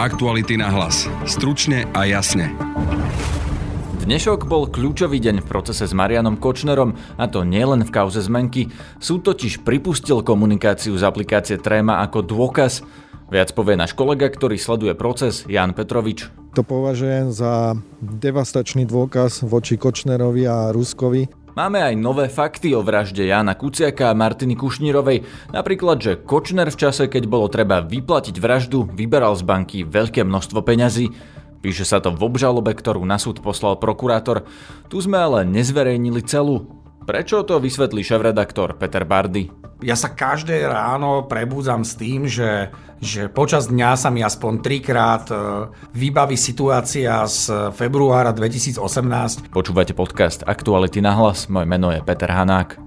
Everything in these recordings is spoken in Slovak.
Aktuality na hlas. Stručne a jasne. Dnešok bol kľúčový deň v procese s Marianom Kočnerom, a to nielen v kauze zmenky. Súd totiž pripustil komunikáciu z aplikácie Tréma ako dôkaz. Viac povie náš kolega, ktorý sleduje proces, Jan Petrovič. To považujem za devastačný dôkaz voči Kočnerovi a Ruskovi. Máme aj nové fakty o vražde Jana Kuciaka a Martiny Kušnírovej. Napríklad, že Kočner v čase, keď bolo treba vyplatiť vraždu, vyberal z banky veľké množstvo peňazí. Píše sa to v obžalobe, ktorú na súd poslal prokurátor. Tu sme ale nezverejnili celú. Prečo to vysvetlí šéf-redaktor Peter Bardy? Ja sa každé ráno prebúdzam s tým, že, že počas dňa sa mi aspoň trikrát e, vybaví situácia z februára 2018. Počúvate podcast Aktuality na hlas. Moje meno je Peter Hanák.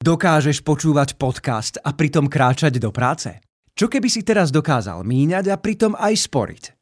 Dokážeš počúvať podcast a pritom kráčať do práce? Čo keby si teraz dokázal míňať a pritom aj sporiť?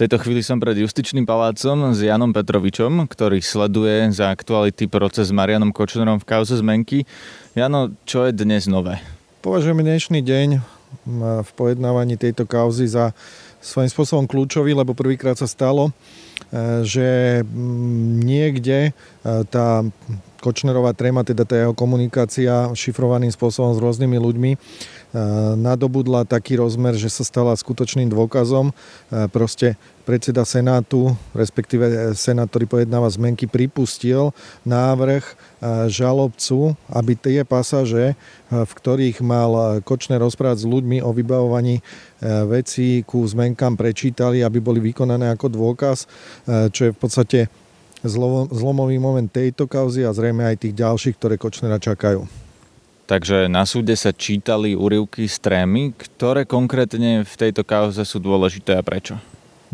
Tejto chvíli som pred Justičným palácom s Janom Petrovičom, ktorý sleduje za aktuality proces s Marianom Kočnerom v kauze zmenky. Jano, čo je dnes nové? Považujeme dnešný deň v pojednávaní tejto kauzy za svojím spôsobom kľúčový, lebo prvýkrát sa stalo, e, že niekde e, tá Kočnerová tréma, teda tá jeho komunikácia šifrovaným spôsobom s rôznymi ľuďmi, nadobudla taký rozmer, že sa stala skutočným dôkazom. Proste predseda Senátu, respektíve Senát, ktorý pojednáva zmenky, pripustil návrh žalobcu, aby tie pasáže, v ktorých mal Kočner rozprávať s ľuďmi o vybavovaní vecí ku zmenkám prečítali, aby boli vykonané ako dôkaz, čo je v podstate zlomový moment tejto kauzy a zrejme aj tých ďalších, ktoré Kočnera čakajú. Takže na súde sa čítali úrivky z trémy, ktoré konkrétne v tejto kauze sú dôležité a prečo?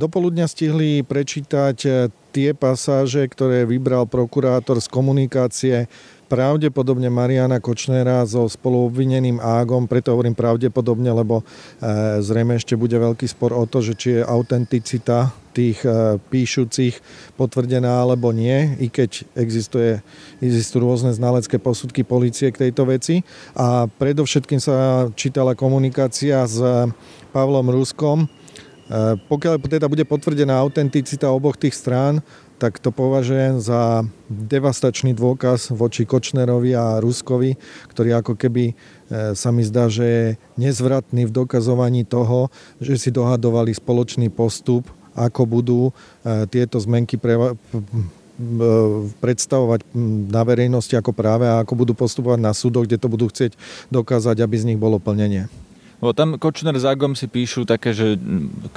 Dopoludňa stihli prečítať eh, tie pasáže, ktoré vybral prokurátor z komunikácie pravdepodobne Mariana Kočnera so spoluobvineným Ágom, preto hovorím pravdepodobne, lebo e, zrejme ešte bude veľký spor o to, že či je autenticita tých e, píšucich potvrdená alebo nie, i keď existuje, existujú rôzne znalecké posudky policie k tejto veci. A predovšetkým sa čítala komunikácia s Pavlom Ruskom, e, pokiaľ teda bude potvrdená autenticita oboch tých strán, tak to považujem za devastačný dôkaz voči Kočnerovi a Ruskovi, ktorý ako keby e, sa mi zdá, že je nezvratný v dokazovaní toho, že si dohadovali spoločný postup, ako budú e, tieto zmenky pre, predstavovať na verejnosti ako práve a ako budú postupovať na súdoch, kde to budú chcieť dokázať, aby z nich bolo plnenie. Bo tam Kočner s si píšu také, že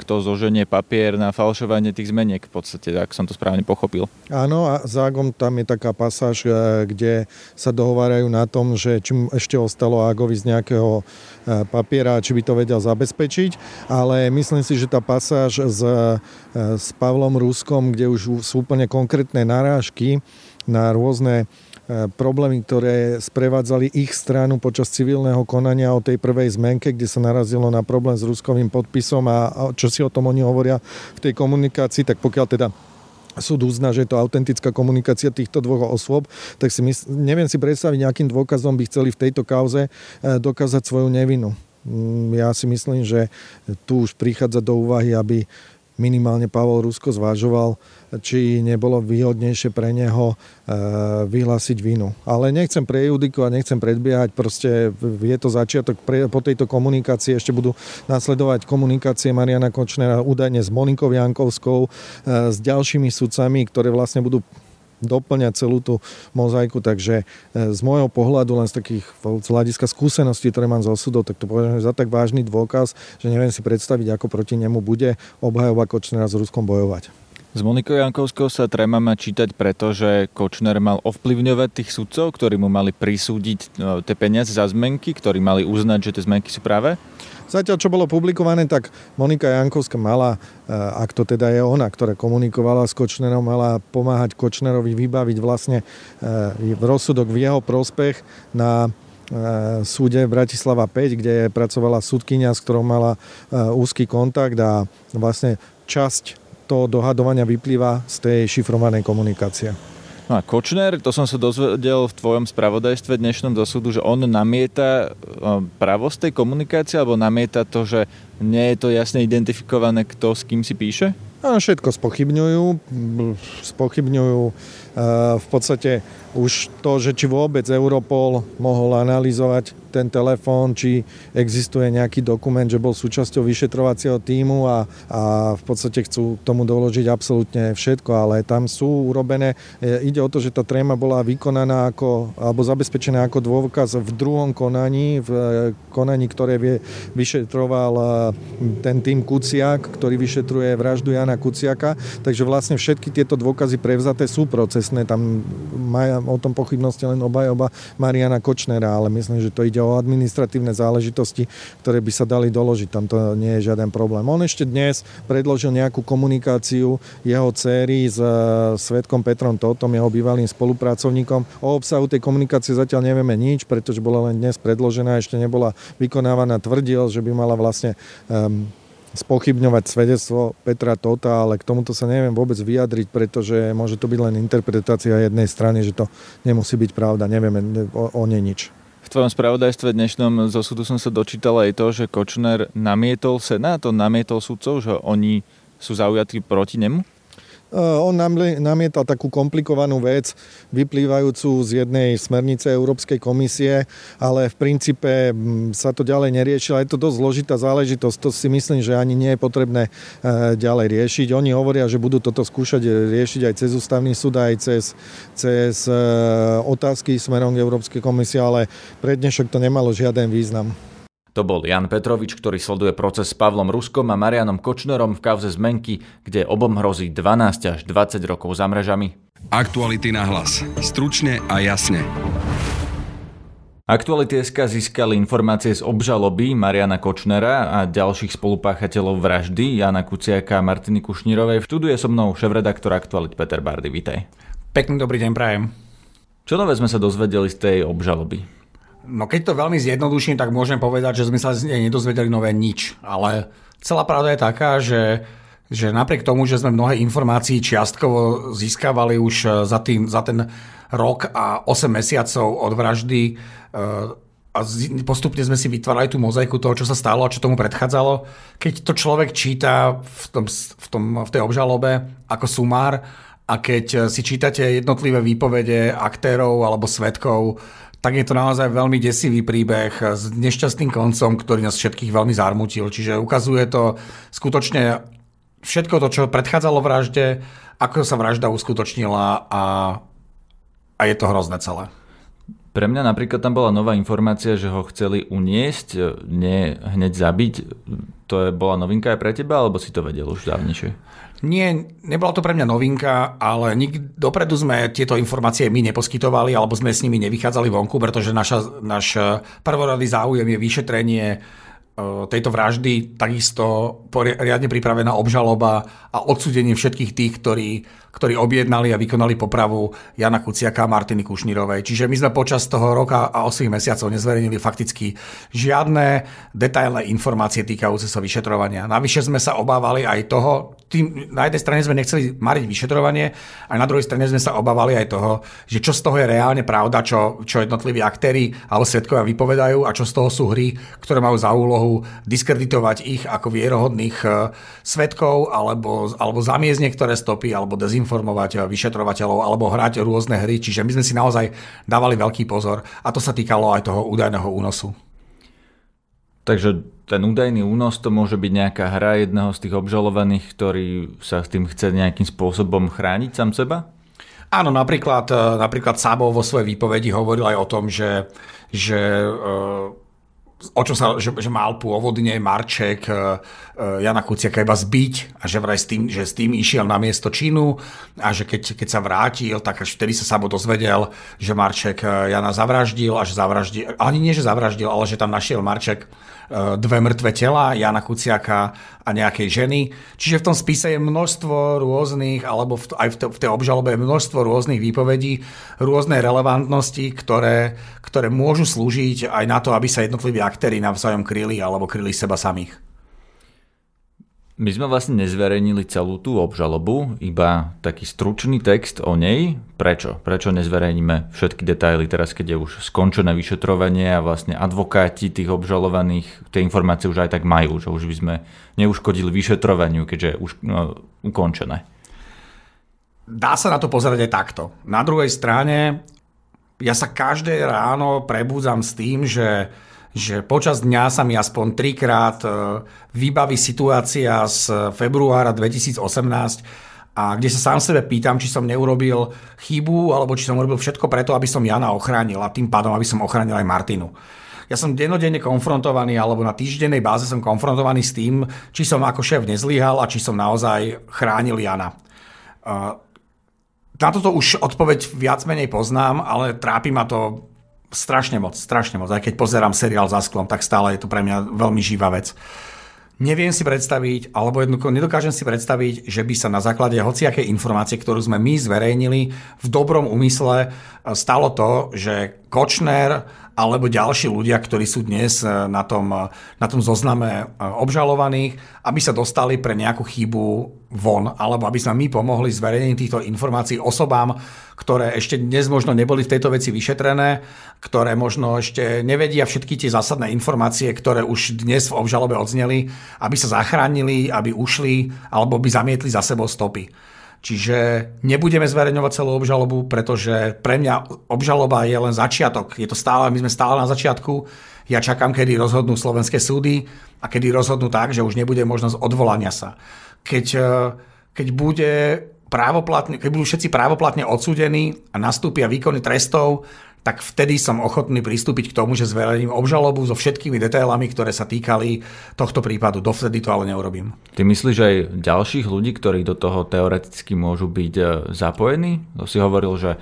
kto zoženie papier na falšovanie tých zmeniek v podstate, ak som to správne pochopil. Áno, a s tam je taká pasáž, e, kde sa dohovárajú na tom, že či ešte ostalo Agovi z nejakého e, papiera, či by to vedel zabezpečiť, ale myslím si, že tá pasáž s, e, s Pavlom Ruskom, kde už sú úplne konkrétne narážky na rôzne problémy, ktoré sprevádzali ich stranu počas civilného konania o tej prvej zmenke, kde sa narazilo na problém s ruskovým podpisom a čo si o tom oni hovoria v tej komunikácii, tak pokiaľ teda súd uzná, že je to autentická komunikácia týchto dvoch osôb, tak si mysl, neviem si predstaviť, nejakým dôkazom by chceli v tejto kauze e, dokázať svoju nevinu. Mm, ja si myslím, že tu už prichádza do úvahy, aby minimálne Pavol Rusko zvážoval, či nebolo výhodnejšie pre neho e, vyhlásiť vinu. Ale nechcem prejudikovať, nechcem predbiehať, proste je to začiatok, po tejto komunikácii ešte budú nasledovať komunikácie Mariana Kočnera údajne s Monikou Jankovskou, e, s ďalšími sudcami, ktoré vlastne budú doplňať celú tú mozaiku, takže e, z môjho pohľadu, len z takých z hľadiska skúseností, ktoré mám zo súdov, tak to považujem za tak vážny dôkaz, že neviem si predstaviť, ako proti nemu bude obhajova Kočnera s Ruskom bojovať. S Monikou Jankovskou sa Trema má čítať preto, že Kočner mal ovplyvňovať tých sudcov, ktorí mu mali prisúdiť no, tie peniaze za zmenky, ktorí mali uznať, že tie zmenky sú práve? Zatiaľ, čo bolo publikované, tak Monika Jankovská mala, e, ak to teda je ona, ktorá komunikovala s Kočnerom, mala pomáhať Kočnerovi vybaviť vlastne e, rozsudok v jeho prospech na e, súde Bratislava 5, kde pracovala súdkynia, s ktorou mala úzky kontakt a vlastne časť toho dohadovania vyplýva z tej šifrovanej komunikácie. No a Kočner, to som sa dozvedel v tvojom spravodajstve dnešnom do súdu, že on namieta pravosť tej komunikácie alebo namieta to, že nie je to jasne identifikované, kto s kým si píše? A všetko spochybňujú. Spochybňujú v podstate už to, že či vôbec Europol mohol analyzovať ten telefón, či existuje nejaký dokument, že bol súčasťou vyšetrovacieho týmu a, a v podstate chcú tomu doložiť absolútne všetko, ale tam sú urobené, e, ide o to, že tá tréma bola vykonaná ako, alebo zabezpečená ako dôkaz v druhom konaní, v e, konaní, ktoré vyšetroval ten tým Kuciak, ktorý vyšetruje vraždu Jana Kuciaka, takže vlastne všetky tieto dôkazy prevzaté sú procesné, tam majú o tom pochybnosti len obajoba Mariana Kočnera, ale myslím, že to ide o administratívne záležitosti, ktoré by sa dali doložiť. Tam to nie je žiaden problém. On ešte dnes predložil nejakú komunikáciu jeho céry s e, svetkom Petrom Totom, jeho bývalým spolupracovníkom. O obsahu tej komunikácie zatiaľ nevieme nič, pretože bola len dnes predložená, ešte nebola vykonávaná. Tvrdil, že by mala vlastne um, spochybňovať svedectvo Petra Tota, ale k tomuto sa neviem vôbec vyjadriť, pretože môže to byť len interpretácia jednej strany, že to nemusí byť pravda, nevieme o, o nej nič. V tvojom spravodajstve dnešnom zo súdu som sa dočítal aj to, že Kočner namietol Senát, on namietol sudcov, že oni sú zaujatí proti nemu? Eh, on namietal takú komplikovanú vec, vyplývajúcu z jednej smernice Európskej komisie, ale v princípe mm, sa to ďalej neriešilo. Je to dosť zložitá záležitosť, to si myslím, že ani nie je potrebné eh, ďalej riešiť. Oni hovoria, že budú toto skúšať riešiť aj cez ústavný súd, aj cez, cez eh, otázky smerom k Európskej komisie, ale pre dnešok to nemalo žiaden význam. To bol Jan Petrovič, ktorý sleduje proces s Pavlom Ruskom a Marianom Kočnerom v kauze zmenky, kde obom hrozí 12 až 20 rokov za mrežami. Aktuality na hlas. Stručne a jasne. Aktuality.sk získali informácie z obžaloby Mariana Kočnera a ďalších spolupáchateľov vraždy Jana Kuciaka a Martiny Kušnírovej. V štúdiu so mnou šéf-redaktor Aktualit Peter Bardy. Vítaj. Pekný dobrý deň, prajem. Čo nové sme sa dozvedeli z tej obžaloby? No keď to veľmi zjednoduším, tak môžem povedať, že sme sa z nej nedozvedeli nové nič. Ale celá pravda je taká, že, že napriek tomu, že sme mnohé informácií čiastkovo získavali už e, za, tým, za ten rok a 8 mesiacov od vraždy e, a postupne sme si vytvárali tú mozaiku toho, čo sa stalo a čo tomu predchádzalo. Keď to človek číta v, tom, v, tom, v tej obžalobe ako sumár a keď si čítate jednotlivé výpovede aktérov alebo svetkov, tak je to naozaj veľmi desivý príbeh s nešťastným koncom, ktorý nás všetkých veľmi zarmutil. Čiže ukazuje to skutočne všetko to, čo predchádzalo vražde, ako sa vražda uskutočnila a, a je to hrozné celé. Pre mňa napríklad tam bola nová informácia, že ho chceli uniesť, nie hneď zabiť. To je, bola novinka aj pre teba, alebo si to vedel už dávnejšie? Nie, nebola to pre mňa novinka, ale nik, dopredu sme tieto informácie my neposkytovali alebo sme s nimi nevychádzali vonku, pretože naša, náš prvoradý záujem je vyšetrenie e, tejto vraždy, takisto riadne pripravená obžaloba a odsudenie všetkých tých, ktorí ktorí objednali a vykonali popravu Jana Kuciaka a Martiny Kušnírovej. Čiže my sme počas toho roka a 8 mesiacov nezverejnili fakticky žiadne detailné informácie týkajúce sa vyšetrovania. Navyše sme sa obávali aj toho, tým, na jednej strane sme nechceli mariť vyšetrovanie, a na druhej strane sme sa obávali aj toho, že čo z toho je reálne pravda, čo, čo jednotliví aktéry alebo svetkovia vypovedajú a čo z toho sú hry, ktoré majú za úlohu diskreditovať ich ako vierohodných eh, svetkov alebo, alebo zamiezť niektoré stopy alebo dezinformovať vyšetrovateľov alebo hrať rôzne hry, čiže my sme si naozaj dávali veľký pozor a to sa týkalo aj toho údajného únosu. Takže ten údajný únos to môže byť nejaká hra jedného z tých obžalovaných, ktorý sa s tým chce nejakým spôsobom chrániť sám seba? Áno, napríklad, napríklad Sábov vo svojej výpovedi hovoril aj o tom, že, že o čo sa, že, že mal pôvodne Marček uh, Jana Kuciaka iba zbiť a že vraj s tým, že s tým išiel na miesto činu a že keď, keď sa vrátil, tak až vtedy sa Sabo dozvedel, že Marček Jana zavraždil a že zavraždil, ani nie, že zavraždil, ale že tam našiel Marček dve mŕtve tela, Jana Kuciaka a nejakej ženy. Čiže v tom spise je množstvo rôznych, alebo v, aj v, te, v tej obžalobe je množstvo rôznych výpovedí, rôznej relevantnosti, ktoré, ktoré môžu slúžiť aj na to, aby sa jednotliví aktéry navzájom kryli alebo kryli seba samých. My sme vlastne nezverejnili celú tú obžalobu, iba taký stručný text o nej. Prečo? Prečo nezverejníme všetky detaily teraz, keď je už skončené vyšetrovanie a vlastne advokáti tých obžalovaných tie informácie už aj tak majú, že už by sme neuškodili vyšetrovaniu, keďže je už no, ukončené. Dá sa na to pozerať aj takto. Na druhej strane, ja sa každé ráno prebúdzam s tým, že že počas dňa sa mi aspoň trikrát e, vybaví situácia z februára 2018 a kde sa sám sebe pýtam, či som neurobil chybu alebo či som urobil všetko preto, aby som Jana ochránil a tým pádom, aby som ochránil aj Martinu. Ja som denodenne konfrontovaný, alebo na týždennej báze som konfrontovaný s tým, či som ako šéf nezlyhal a či som naozaj chránil Jana. E, na toto už odpoveď viac menej poznám, ale trápi ma to strašne moc, strašne moc. Aj keď pozerám seriál za sklom, tak stále je to pre mňa veľmi živá vec. Neviem si predstaviť, alebo jednoducho nedokážem si predstaviť, že by sa na základe hociakej informácie, ktorú sme my zverejnili, v dobrom úmysle stalo to, že Kočner alebo ďalší ľudia, ktorí sú dnes eh, na tom, eh, na tom zozname eh, obžalovaných, aby sa dostali pre nejakú chybu von, alebo aby sme my pomohli zverejnení týchto informácií osobám, ktoré ešte dnes možno neboli v tejto veci vyšetrené, ktoré možno ešte nevedia všetky tie zásadné informácie, ktoré už dnes v obžalobe odzneli, aby sa zachránili, aby ušli, alebo by zamietli za sebou stopy. Čiže nebudeme zverejňovať celú obžalobu, pretože pre mňa obžaloba je len začiatok. Je to stále, my sme stále na začiatku. Ja čakám, kedy rozhodnú slovenské súdy a kedy rozhodnú tak, že už nebude možnosť odvolania sa. Keď, e, keď bude právoplatne, keď budú všetci právoplatne odsúdení a nastúpia výkony trestov, tak vtedy som ochotný pristúpiť k tomu, že zverejním obžalobu so všetkými detailami, ktoré sa týkali tohto prípadu. Dovtedy to ale neurobím. Ty myslíš aj ďalších ľudí, ktorí do toho teoreticky môžu byť e, zapojení? To si hovoril, že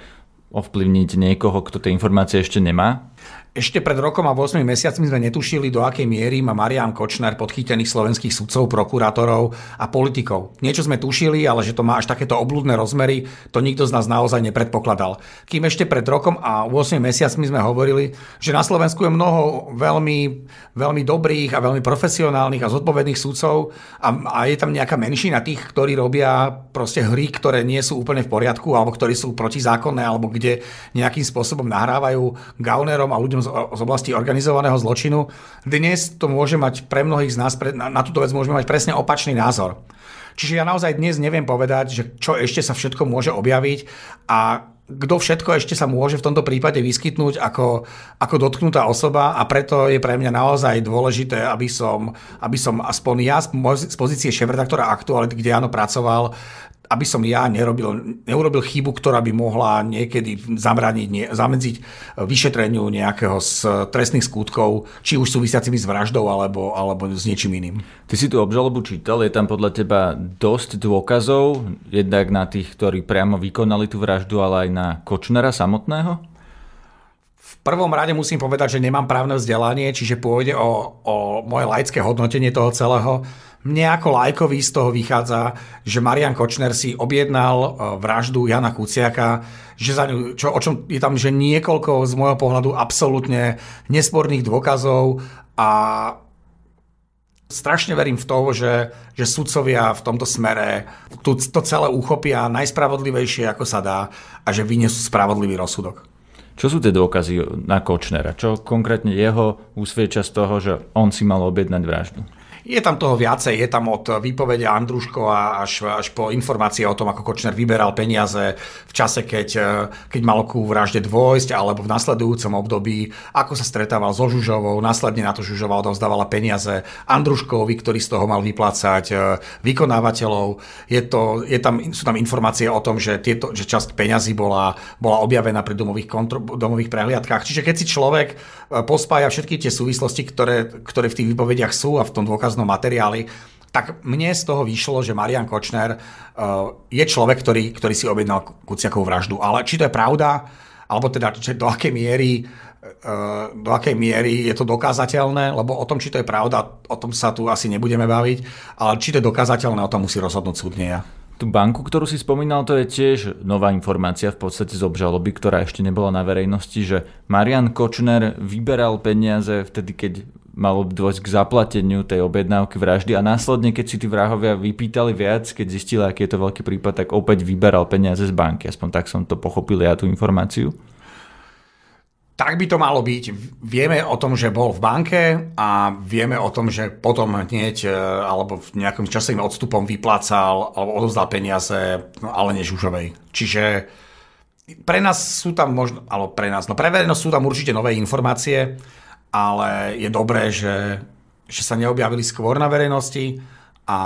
ovplyvniť niekoho, kto tie informácie ešte nemá? Ešte pred rokom a 8 mesiacmi sme netušili, do akej miery má Marian Kočner podchytených slovenských sudcov, prokurátorov a politikov. Niečo sme tušili, ale že to má až takéto oblúdne rozmery, to nikto z nás naozaj nepredpokladal. Kým ešte pred rokom a 8 mesiacmi sme hovorili, že na Slovensku je mnoho veľmi, veľmi dobrých a veľmi profesionálnych a zodpovedných sudcov a, a je tam nejaká menšina tých, ktorí robia proste hry, ktoré nie sú úplne v poriadku alebo ktorí sú protizákonné alebo kde nejakým spôsobom nahrávajú gaunerom a ľuďom z oblasti organizovaného zločinu. Dnes to môže mať pre mnohých z nás, na, na túto vec môžeme mať presne opačný názor. Čiže ja naozaj dnes neviem povedať, že čo ešte sa všetko môže objaviť a kto všetko ešte sa môže v tomto prípade vyskytnúť ako, ako dotknutá osoba a preto je pre mňa naozaj dôležité, aby som, aby som aspoň ja z pozície šéf-redaktora Aktuality, kde áno pracoval, aby som ja nerobil, neurobil chybu, ktorá by mohla niekedy zamraniť, nie, zamedziť vyšetreniu nejakého z trestných skutkov, či už súvisiacimi s vraždou alebo, alebo s niečím iným. Ty si tú obžalobu čítal, je tam podľa teba dosť dôkazov, jednak na tých, ktorí priamo vykonali tú vraždu, ale aj na Kočnera samotného? V prvom rade musím povedať, že nemám právne vzdelanie, čiže pôjde o, o moje laické hodnotenie toho celého. Mne ako lajkovi z toho vychádza, že Marian Kočner si objednal e, vraždu Jana Kuciaka, že za ňu, čo, o čom je tam že niekoľko z môjho pohľadu absolútne nesporných dôkazov a strašne verím v to, že, že sudcovia v tomto smere to, to celé uchopia najspravodlivejšie, ako sa dá a že vyniesú spravodlivý rozsudok. Čo sú tie dôkazy na Kočnera? Čo konkrétne jeho usvieča z toho, že on si mal objednať vraždu? Je tam toho viacej, je tam od výpovede Andruškova až, až po informácie o tom, ako Kočner vyberal peniaze v čase, keď, keď mal ku vražde dvojsť, alebo v nasledujúcom období, ako sa stretával so Žužovou, následne na to Žužova odovzdávala peniaze Andruškovi, ktorý z toho mal vyplácať vykonávateľov. Je, to, je tam, sú tam informácie o tom, že, tieto, že časť peňazí bola, bola objavená pri domových, kontro, domových prehliadkách. Čiže keď si človek pospája všetky tie súvislosti, ktoré, ktoré v tých výpovediach sú a v tom dôkaznom materiáli, tak mne z toho vyšlo, že Marian Kočner uh, je človek, ktorý, ktorý si objednal Kuciakovú vraždu. Ale či to je pravda, alebo teda do akej miery uh, do akej miery je to dokázateľné, lebo o tom, či to je pravda, o tom sa tu asi nebudeme baviť, ale či to je dokázateľné, o tom musí rozhodnúť súdne ja. Tú banku, ktorú si spomínal, to je tiež nová informácia v podstate z obžaloby, ktorá ešte nebola na verejnosti, že Marian Kočner vyberal peniaze vtedy, keď malo dôjsť k zaplateniu tej objednávky vraždy a následne, keď si tí vrahovia vypýtali viac, keď zistili, aký je to veľký prípad, tak opäť vyberal peniaze z banky. Aspoň tak som to pochopil ja tú informáciu. Tak by to malo byť. Vieme o tom, že bol v banke a vieme o tom, že potom hneď e, alebo v nejakom časovým odstupom vyplácal alebo odovzdal peniaze no, ale nie Žužovej. Čiže pre nás sú tam možno, alebo pre nás, no pre verejnosť sú tam určite nové informácie, ale je dobré, že, že sa neobjavili skôr na verejnosti a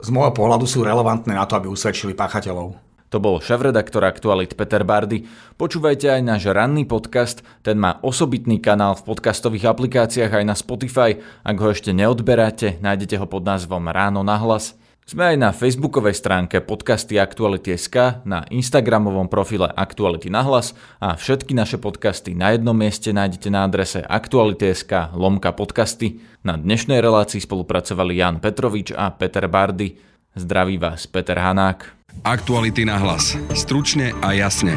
z môjho pohľadu sú relevantné na to, aby usvedčili páchateľov. To bol šéf-redaktor Aktualit Peter Bardy. Počúvajte aj náš ranný podcast, ten má osobitný kanál v podcastových aplikáciách aj na Spotify. Ak ho ešte neodberáte, nájdete ho pod názvom Ráno na hlas. Sme aj na facebookovej stránke podcasty Aktuality.sk, na instagramovom profile Aktuality na hlas a všetky naše podcasty na jednom mieste nájdete na adrese Aktuality.sk lomka podcasty. Na dnešnej relácii spolupracovali Jan Petrovič a Peter Bardy. Zdraví vás Peter Hanák. Aktuality na hlas. Stručne a jasne.